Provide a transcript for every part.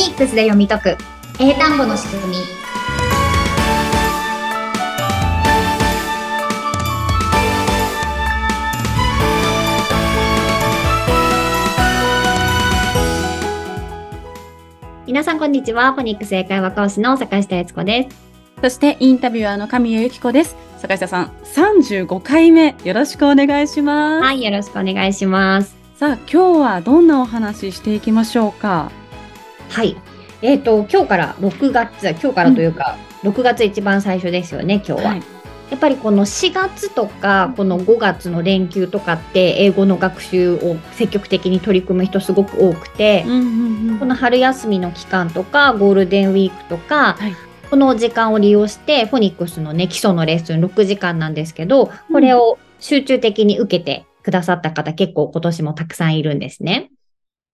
ニックスで読み解く。英単語の仕組み。皆さんこんにちは。フォニックス英会話講師の坂下悦子です。そしてインタビュアーの神谷由紀子です。坂下さん35回目よろしくお願いします。はいよろしくお願いします。さあ今日はどんなお話していきましょうか？はい。えっ、ー、と今日から6月今日からというか、うん、6月一番最初ですよね今日は、はい。やっぱりこの4月とかこの5月の連休とかって英語の学習を積極的に取り組む人すごく多くて、うんうんうん、この春休みの期間とかゴールデンウィークとか、はい、この時間を利用してフォニックスのね基礎のレッスン6時間なんですけどこれを集中的に受けてくださった方結構今年もたくさんいるんですね。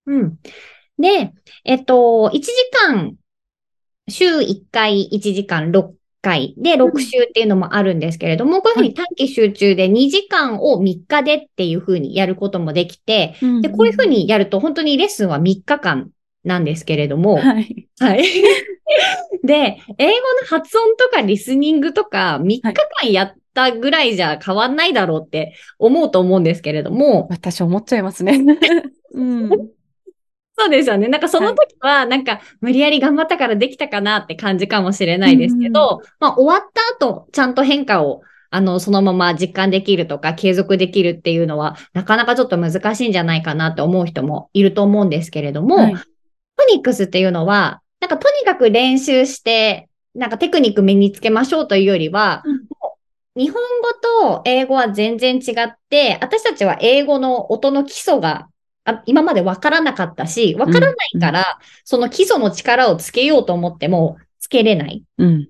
うん。で、えっと、1時間、週1回1時間6回で6週っていうのもあるんですけれども、うん、こういうふうに短期集中で2時間を3日でっていうふうにやることもできて、うん、で、こういうふうにやると本当にレッスンは3日間なんですけれども、はい。はい。で、英語の発音とかリスニングとか3日間やったぐらいじゃ変わんないだろうって思うと思うんですけれども。私思っちゃいますね。うん。そうですよね。なんかその時は、なんか無理やり頑張ったからできたかなって感じかもしれないですけど、うんまあ終わった後、ちゃんと変化をあの、そのまま実感できるとか継続できるっていうのは、なかなかちょっと難しいんじゃないかなって思う人もいると思うんですけれども、はい、フォニックスっていうのは、なんかとにかく練習して、なんかテクニック身につけましょうというよりは、うん、日本語と英語は全然違って、私たちは英語の音の基礎があ今までわからなかったし、わからないから、うん、その基礎の力をつけようと思っても、つけれない。うん、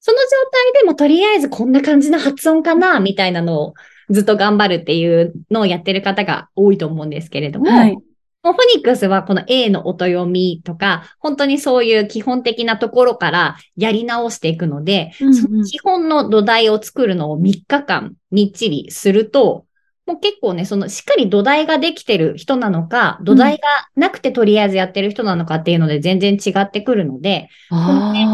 その状態でもとりあえずこんな感じの発音かな、みたいなのをずっと頑張るっていうのをやってる方が多いと思うんですけれども、はい、フォニックスはこの A の音読みとか、本当にそういう基本的なところからやり直していくので、うんうん、その基本の土台を作るのを3日間みっちりすると、もう結構ね、そのしっかり土台ができてる人なのか、土台がなくてとりあえずやってる人なのかっていうので全然違ってくるので、このね、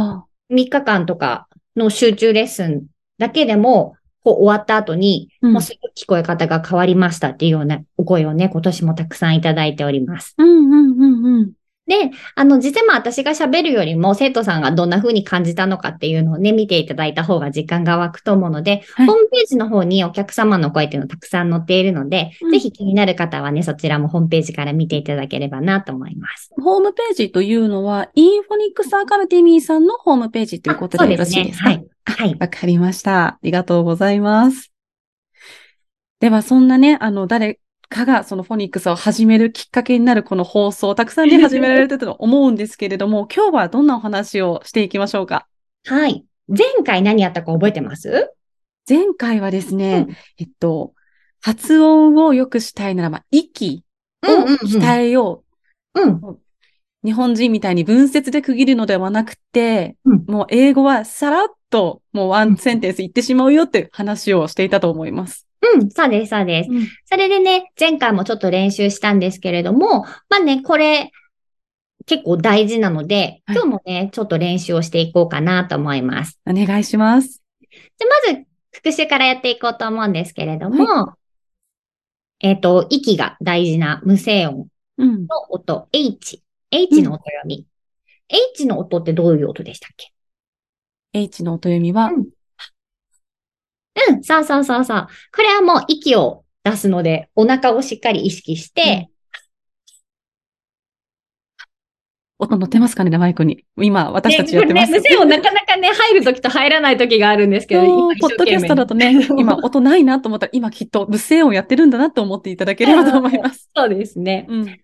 3日間とかの集中レッスンだけでも、こう終わった後に、もうすぐ聞こえ方が変わりましたっていうようなお声をね、今年もたくさんいただいております。うんうんうんうん。で、あの、実際まあ私が喋るよりも生徒さんがどんな風に感じたのかっていうのをね、見ていただいた方が時間が湧くと思うので、はい、ホームページの方にお客様の声っていうのたくさん載っているので、うん、ぜひ気になる方はね、そちらもホームページから見ていただければなと思います。ホームページというのは、インフォニックスアカデミーさんのホームページということでよろしいですか、ね、はい。はい。わかりました。ありがとうございます。では、そんなね、あの、誰かがそのフォニックスを始めるきっかけになるこの放送、たくさんに始められてると思うんですけれども、今日はどんなお話をしていきましょうか？はい。前回何やったか覚えてます？前回はですね、うん、えっと、発音を良くしたいならば、息を鍛えよう。うん、うんうん、日本人みたいに文節で区切るのではなくて、うん、もう英語はさらっともうワンセンテンス言ってしまうよって話をしていたと思います。うん、そうです、そうです、うん。それでね、前回もちょっと練習したんですけれども、まあね、これ、結構大事なので、今日もね、ちょっと練習をしていこうかなと思います。お願いします。じゃ、まず、復習からやっていこうと思うんですけれども、はい、えっ、ー、と、息が大事な無声音の音、うん、H。H の音読み、うん、H の音ってどういう音でしたっけ ?H の音読みは、うん、うん、そうそうそうそう。これはもう息を出すので、お腹をしっかり意識して、うん、音乗ってますかね、マイクに。今、私たちやってます。ね、無線音なかなかね、入るときと入らないときがあるんですけど、ポッドキャストだとね、今、音ないなと思ったら、今きっと無声音やってるんだなと思っていただければと思います。そうですね。うん、音は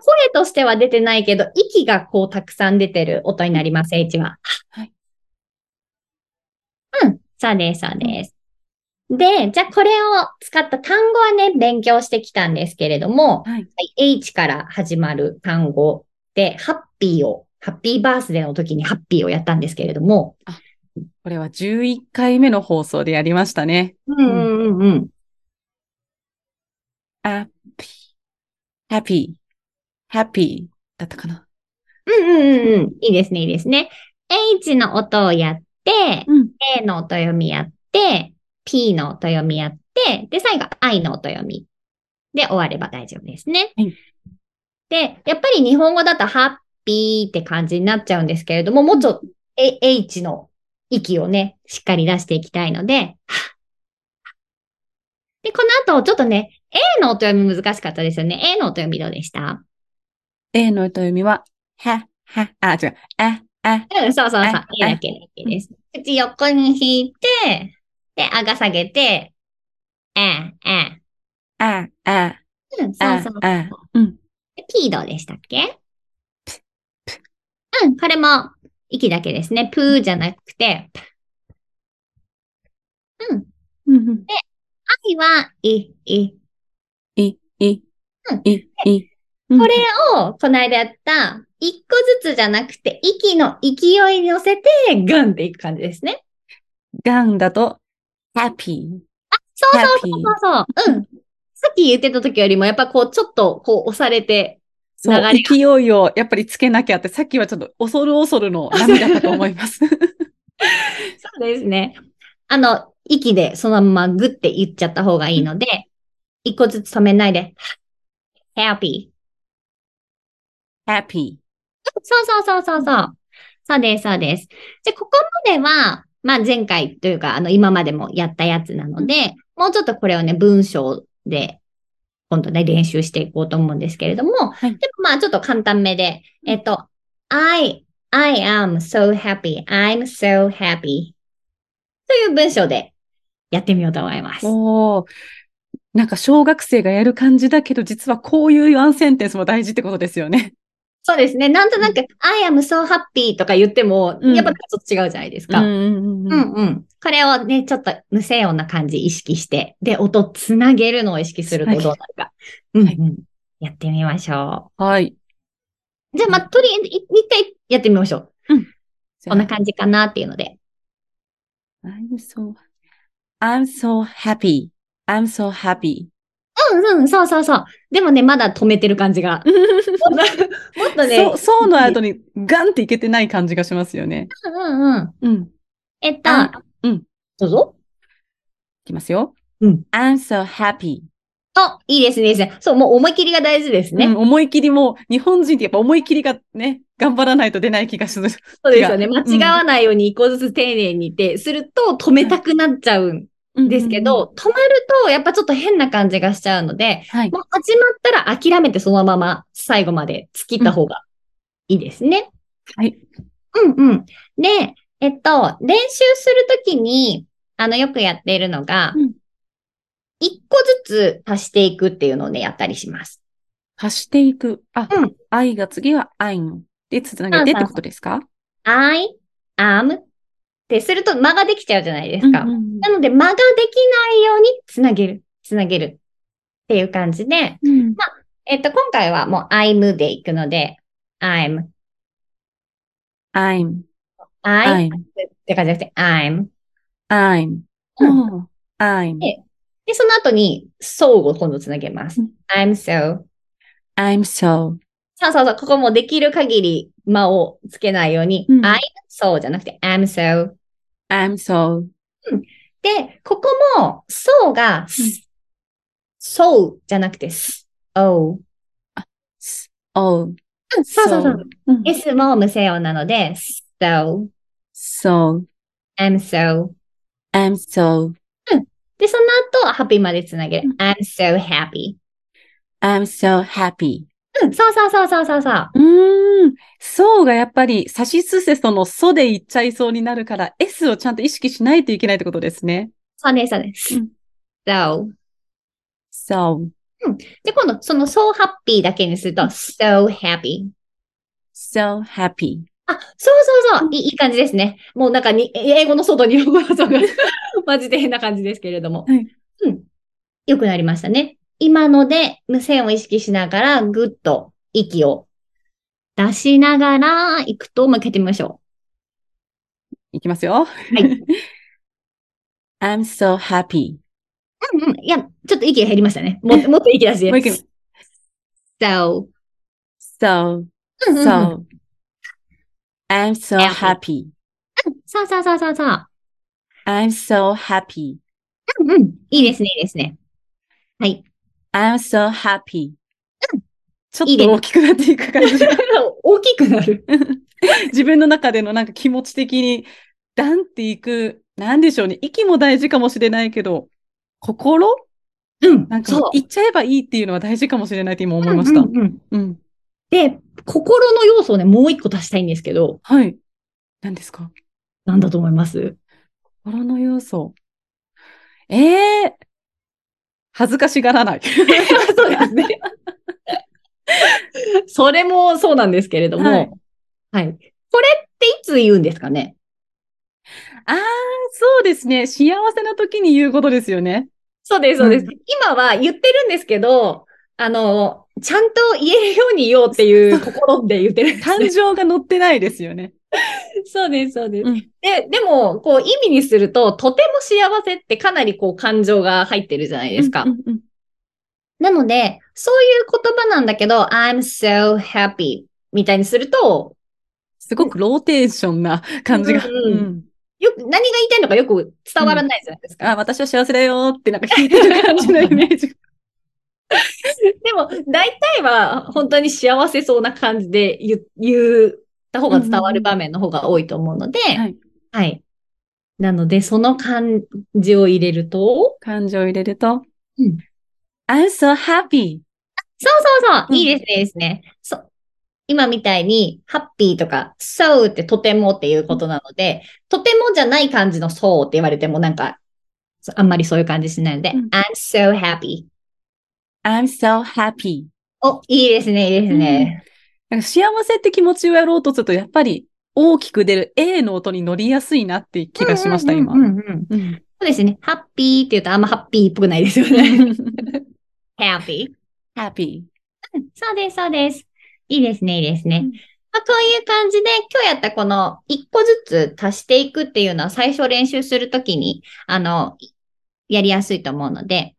声としては出てないけど、息がこうたくさん出てる音になります、H は。はい。うん。そうです、そうです。で、じゃあこれを使った単語はね、勉強してきたんですけれども、はい、H から始まる単語で、ハッピーを、ハッピーバースデーの時にハッピーをやったんですけれども、これは11回目の放送でやりましたね。うんうんうん。ハッピー、ハッピー、ハッピーだったかな。うんうんうんうん。いいですね、いいですね。H の音をやって、うん、A の音読みやって、P の音読みやって、で、最後 I の音読みで終われば大丈夫ですね。はい、で、やっぱり日本語だとハッピーって感じになっちゃうんですけれども、もうちょっと H の息をね、しっかり出していきたいので、で、この後、ちょっとね、A の音読み難しかったですよね。A の音読みどうでした ?A の音読みは、は、は、あ、違う、あ、あ。うん、そうそうそう。A だけだけです。口横に引いて、で、あが下げて、あ、あ。あ、あ。うん、そうそうそう。あうん。P どうでしたっけ？うん、これも、息だけですね。プーじゃなくて、うん。で、愛は、い、い。い、い。うん。い、い。これを、この間やった、一個ずつじゃなくて、息の勢いに乗せて、ガンっていく感じですね。ガンだと、happy。あ、そうそうそうそうそう。うん。さっき言ってた時よりも、やっぱこう、ちょっと、こう、押されて、そう、勢いをやっぱりつけなきゃって、さっきはちょっと恐る恐るの波だと思います。そうですね。あの、息でそのままグって言っちゃった方がいいので、一個ずつ止めないで、happy。happy。そうそうそうそうそう。そうです、そうです。じゃ、ここまでは、まあ前回というか、あの、今までもやったやつなので、もうちょっとこれをね、文章で今度ね、練習していこうと思うんですけれども、はい、でもまあちょっと簡単めで、えっと、I, I am so happy, I'm so happy という文章でやってみようと思います。おなんか小学生がやる感じだけど、実はこういうワンセンテンスも大事ってことですよね。そうですね。なんとなく、I am so happy とか言っても、やっぱちょっと違うじゃないですか。うんうんうん。これをね、ちょっと無声音な感じ意識して、で、音つなげるのを意識するとどうなるか。うん、うん、やってみましょう。はい。じゃあ、まあ、とりあえず、一回やってみましょう。うん。こんな感じかなっていうので。I'm so, I'm so happy. I'm so happy. うんうん、そうそうそう。でもね、まだ止めてる感じが。もっとね。そう、そうの後にガンっていけてない感じがしますよね。うんうんうん。うん。えっと、うん。どうぞ。いきますよ。うん。I'm so happy. あ、いいですね、いいですね。そう、もう思い切りが大事ですね。うん、思い切りも、日本人ってやっぱ思い切りがね、頑張らないと出ない気がする。そうですよね。間違わないように一個ずつ丁寧にって、すると止めたくなっちゃうんですけど、止まるとやっぱちょっと変な感じがしちゃうので、はい、もう始まったら諦めてそのまま最後まで突きった方がいいですね。うん、はい。うんうん。で、えっと、練習するときに、あの、よくやっているのが、一、個ずつ足していくっていうのをね、やったりします。足していく。あ、うん。I が次は I'm でつなげてってことですか ?I, am ってすると間ができちゃうじゃないですか。うんうん、なので間ができないようにつなげる、つなげる。っていう感じで、うん、まあ、えっと、今回はもう I'm でいくので、I'm, I'm, I'm って感じじゃなくて I'm, I'm, oh, I'm で。で、その後に so を今度つなげます。I'm so, I'm so, そうそうそう、ここもできる限り間をつけないように、うん、I'm so じゃなくて I'm so. I'm so. で、ここも so が、うん、so じゃなくて so. o。うん、そうそうそう。うん、S も無声音なので so. so. I'm so. I'm so. うん。で、その後、ハッピーまでつなげる。I'm so happy. I'm so happy. うん、そうそうそうそうそうそう。うん。そうがやっぱり、サシスセソのソで言っちゃいそうになるから、S をちゃんと意識しないといけないってことですね。そうです、そうです。うん、so. so. うん。で、今度、その so happy だけにすると、so happy. so happy. あ、そうそうそう。いいいい感じですね。もうなんかに、英語の外に日本語の外がマジで変な感じですけれども。はい、うん。よくなりましたね。今ので無線を意識しながらぐっと息を出しながら行くと、もう一回やってみましょう。いきますよ。はい。I'm so happy. うんうん。いや、ちょっと息が減りましたね。も もっと息出して。もう一回。so, so, so, I'm so happy. そうそうそうそうそう。I'm so happy. うんうん。いいですね、いいですね。はい。I'm so happy. ちょっと大きくなっていく感じ。大きくなる。自分の中でのなんか気持ち的に、ダンっていく、なんでしょうね。息も大事かもしれないけど、心？うん。なんか、言っちゃえばいいっていうのは大事かもしれないって今思いました。うん、うんうん、で、心の要素をね、もう一個足したいんですけど。はい。何ですか？何だと思います？心の要素。ええー、恥ずかしがらない。そうですね。それもそうなんですけれども、はい、はい。これっていつ言うんですかね？ああ、そうですね。幸せな時に言うことですよね。そうです、そうです、うん。今は言ってるんですけど、あの、ちゃんと言えるように言おうっていう心で言ってる感情が乗ってないですよね。そうです、そうです。うん、で、でも、こう、意味にすると、とても幸せってかなりこう、感情が入ってるじゃないですか。なので、そういう言葉なんだけど、I'm so happy みたいにすると、すごくローテーションな感じが。よく、何が言いたいのかよく伝わらないじゃないですか。うん、あ、私は幸せだよってなんか聞いてる感じのイメージ。でも、大体は本当に幸せそうな感じで言言った方が伝わる場面の方が多いと思うので、はい、はい。なので、その感じを入れると感情を入れると、うん、I'm so happy. そうそうそう、うん、いいですね、いいですね。そ今みたいに、ハッピーとか、so ってとてもっていうことなので、とてもじゃない感じの so って言われてもなんか、あんまりそういう感じしないので、うん、I'm so happy. I'm so happy. お、いいですね、いいですね。なんか幸せって気持ちをやろうとすると、やっぱり大きく出る A の音に乗りやすいなって気がしました、今。そうですね。ハッピーって言うとあんまハッピーっぽくないですよね。happy. happy. そうです、そうです。いいですね、いいですね。まあ、こういう感じで、今日やったこの一個ずつ足していくっていうのは最初練習するときに、あの、やりやすいと思うので、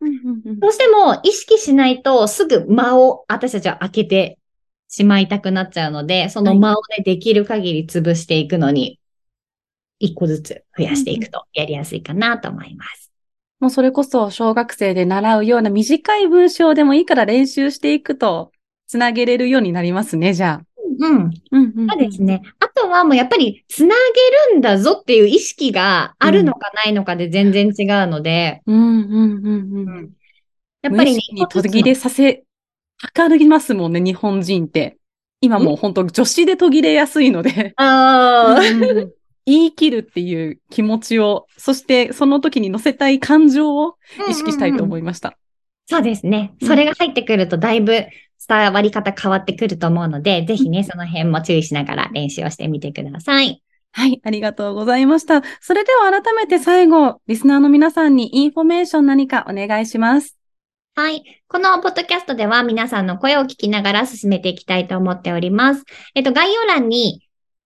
どうしても意識しないとすぐ間を私たちは開けてしまいたくなっちゃうので、その間をね、できる限り潰していくのに、一個ずつ増やしていくとやりやすいかなと思います。もうそれこそ小学生で習うような短い文章でもいいから練習していくと、つなげれるようになりますね、じゃあ。うん。うん、うん。そうですね。あとはもうやっぱりつなげるんだぞっていう意識があるのかないのかで全然違うので。うん、うん、うん、うん。やっぱり、ね、に途切れさせ、測りますもんね、日本人って。今もう本当女子で途切れやすいので。ああ。言い切るっていう気持ちを、そしてその時に乗せたい感情を意識したいと思いました。うんうんうん、そうですね。それが入ってくるとだいぶ伝わり方変わってくると思うので、ぜひね、その辺も注意しながら練習をしてみてください。はい、ありがとうございました。それでは改めて最後、リスナーの皆さんにインフォメーション何かお願いします。はい。このポッドキャストでは皆さんの声を聞きながら進めていきたいと思っております。えっと、概要欄に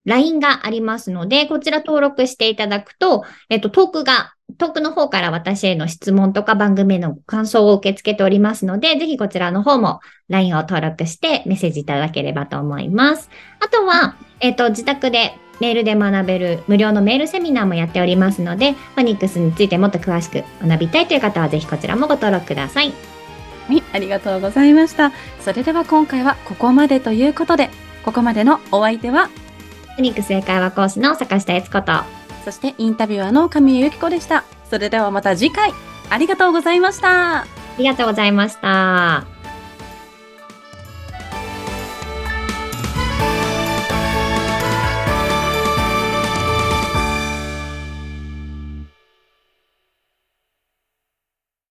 LINE がありますので、こちら登録していただくと、えっと、トークが、トークの方から私への質問とか番組への感想を受け付けておりますので、ぜひこちらの方も LINE を登録してメッセージいただければと思います。あとは、えっと、自宅でメールで学べる無料のメールセミナーもやっておりますので、ファニックスについてもっと詳しく学びたいという方はぜひこちらもご登録ください。はい、ありがとうございました。それでは今回はここまでということで、ここまでのお相手はフニックス英会話講師の坂下悦子と、そしてインタビュアーの神谷由紀子でした。それではまた次回、ありがとうございました。ありがとうございました。